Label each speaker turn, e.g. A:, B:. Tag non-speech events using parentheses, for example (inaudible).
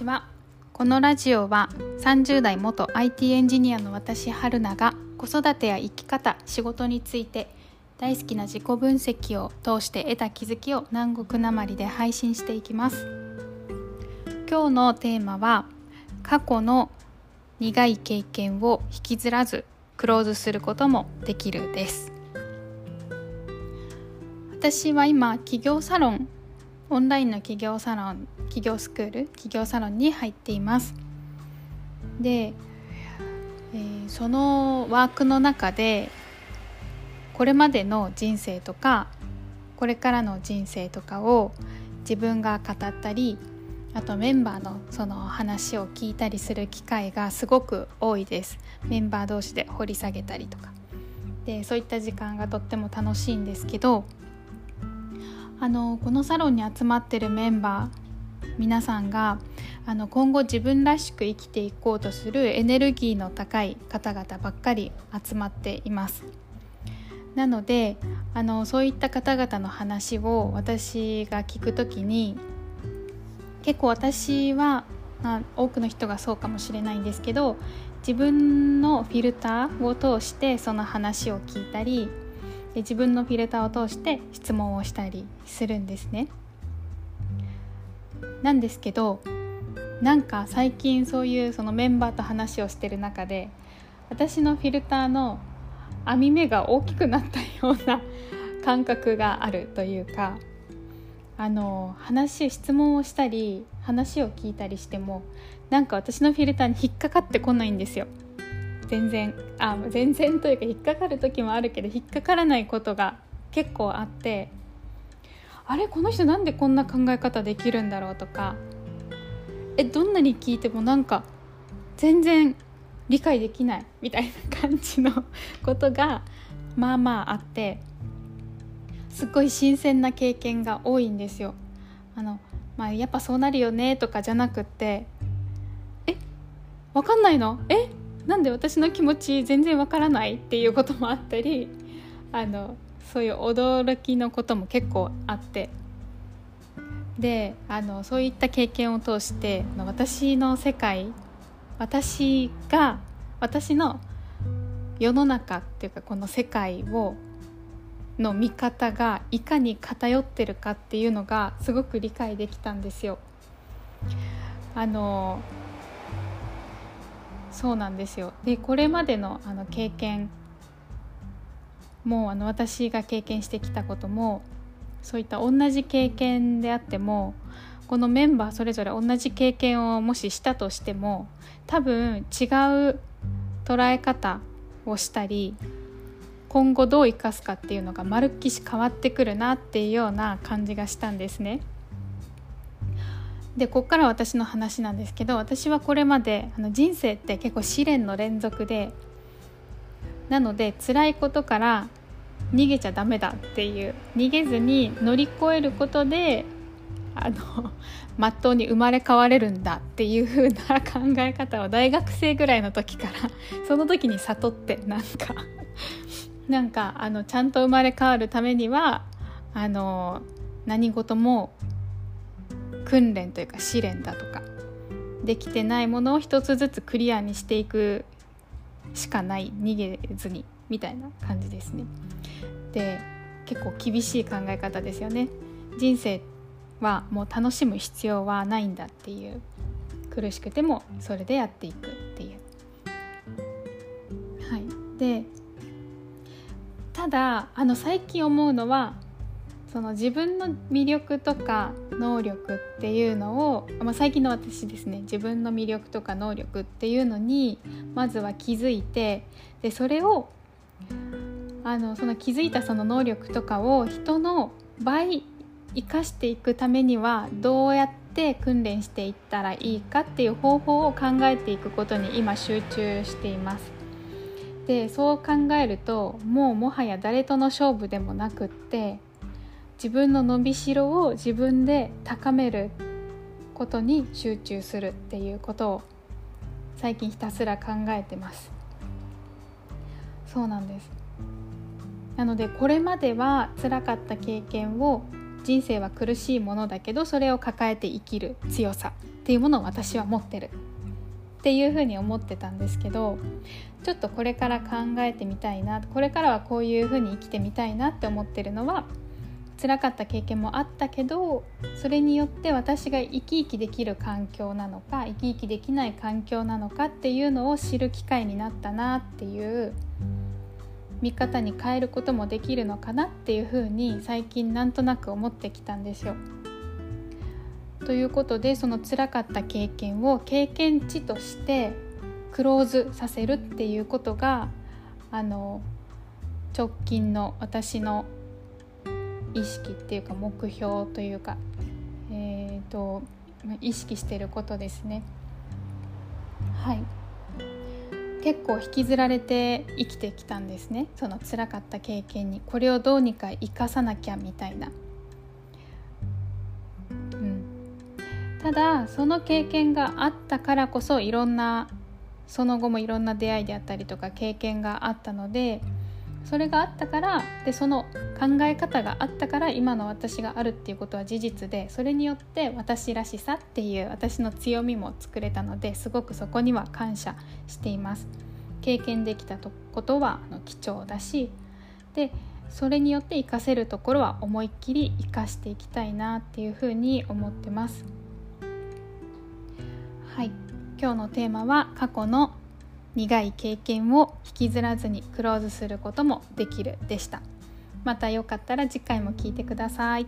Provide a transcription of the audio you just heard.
A: ちはこのラジオは30代元 IT エンジニアの私春菜が子育てや生き方仕事について大好きな自己分析を通して得た気づきを南国なまりで配信していきます。今日のテーマは過去の苦い経験を引きずらずクローズすることもできるです。私は今企業サロンオンラインの企業サロン企業スクール企業サロンに入っています。で、えー、そのワークの中でこれまでの人生とかこれからの人生とかを自分が語ったりあとメンバーのその話を聞いたりする機会がすごく多いです。メンバー同士で掘り下げたりとか。でそういった時間がとっても楽しいんですけどあのこのサロンに集まってるメンバー皆さんがあの今後自分らしく生きていこうとするエネルギーの高い方々ばっかり集まっています。なのであのそういった方々の話を私が聞く時に結構私は、まあ、多くの人がそうかもしれないんですけど自分のフィルターを通してその話を聞いたりで自分のフィルターを通して質問をしたりするんですね。なんですけどなんか最近そういうそのメンバーと話をしてる中で私のフィルターの網目が大きくなったような (laughs) 感覚があるというかあの話質問をしたり話を聞いたりしてもなんか私のフィルターに引っかかってこないんですよ。全然あ全然というか引っかかる時もあるけど引っかからないことが結構あってあれこの人なんでこんな考え方できるんだろうとかえどんなに聞いてもなんか全然理解できないみたいな感じのことがまあまああってすっごい新鮮な経験が多いんですよ。あのまあ、やっぱそうなるよねとかじゃなくってえわかんないの？えなんで私の気持ち全然わからないっていうこともあったりあのそういう驚きのことも結構あってであのそういった経験を通して私の世界私が私の世の中っていうかこの世界をの見方がいかに偏ってるかっていうのがすごく理解できたんですよ。あのそうなんですよでこれまでのあの経験もうあの私が経験してきたこともそういった同じ経験であってもこのメンバーそれぞれ同じ経験をもししたとしても多分違う捉え方をしたり今後どう生かすかっていうのがまるっきし変わってくるなっていうような感じがしたんですね。でここから私の話なんですけど私はこれまであの人生って結構試練の連続でなので辛いことから逃げちゃダメだっていう逃げずに乗り越えることであのまっとうに生まれ変われるんだっていう風な考え方を大学生ぐらいの時からその時に悟ってなんかなんかあのちゃんと生まれ変わるためにはあの何事も訓練というか試練だとかできてないものを一つずつクリアにしていくしかない逃げずにみたいな感じですね。で結構厳しい考え方ですよね。人生はもう楽しむ必要はないんだっていう苦しくてもそれでやっていくっていう。はい、でただあの最近思うのはその自分の魅力とか能力っていうのを、まあ、最近の私ですね自分の魅力とか能力っていうのにまずは気づいてでそれをあのその気づいたその能力とかを人の倍生かしていくためにはどうやって訓練していったらいいかっていう方法を考えていくことに今集中しています。でそう考えるともうもはや誰との勝負でもなくって自分の伸びしろを自分で高めることに集中するっていうことを最近ひたすら考えてます。そうなんです。なのでこれまでは辛かった経験を人生は苦しいものだけどそれを抱えて生きる強さっていうものを私は持ってるっていうふうに思ってたんですけどちょっとこれから考えてみたいなこれからはこういうふうに生きてみたいなって思ってるのは辛かった経験もあったけどそれによって私が生き生きできる環境なのか生き生きできない環境なのかっていうのを知る機会になったなっていう見方に変えることもできるのかなっていうふうに最近なんとなく思ってきたんですよ。ということでその辛かった経験を経験値としてクローズさせるっていうことがあの直近の私の意識っていうか目標というか、えーと、意識してることですね。はい結構引きずられて生きてきたんですねその辛かった経験にこれをどうにか生かさなきゃみたいな。うん、ただその経験があったからこそいろんなその後もいろんな出会いであったりとか経験があったのでそれがあったからでその考え方があったから今の私があるっていうことは事実でそれによって私らしさっていう私の強みも作れたのですごくそこには感謝しています。経験できたことは貴重だしでそれによって活かせるところは思いっきり活かしていきたいなっていうふうに思ってます。はい。今日のテーマは過去の苦い経験を引きずらずにクローズすることもできるでしたまたよかったら次回も聞いてください。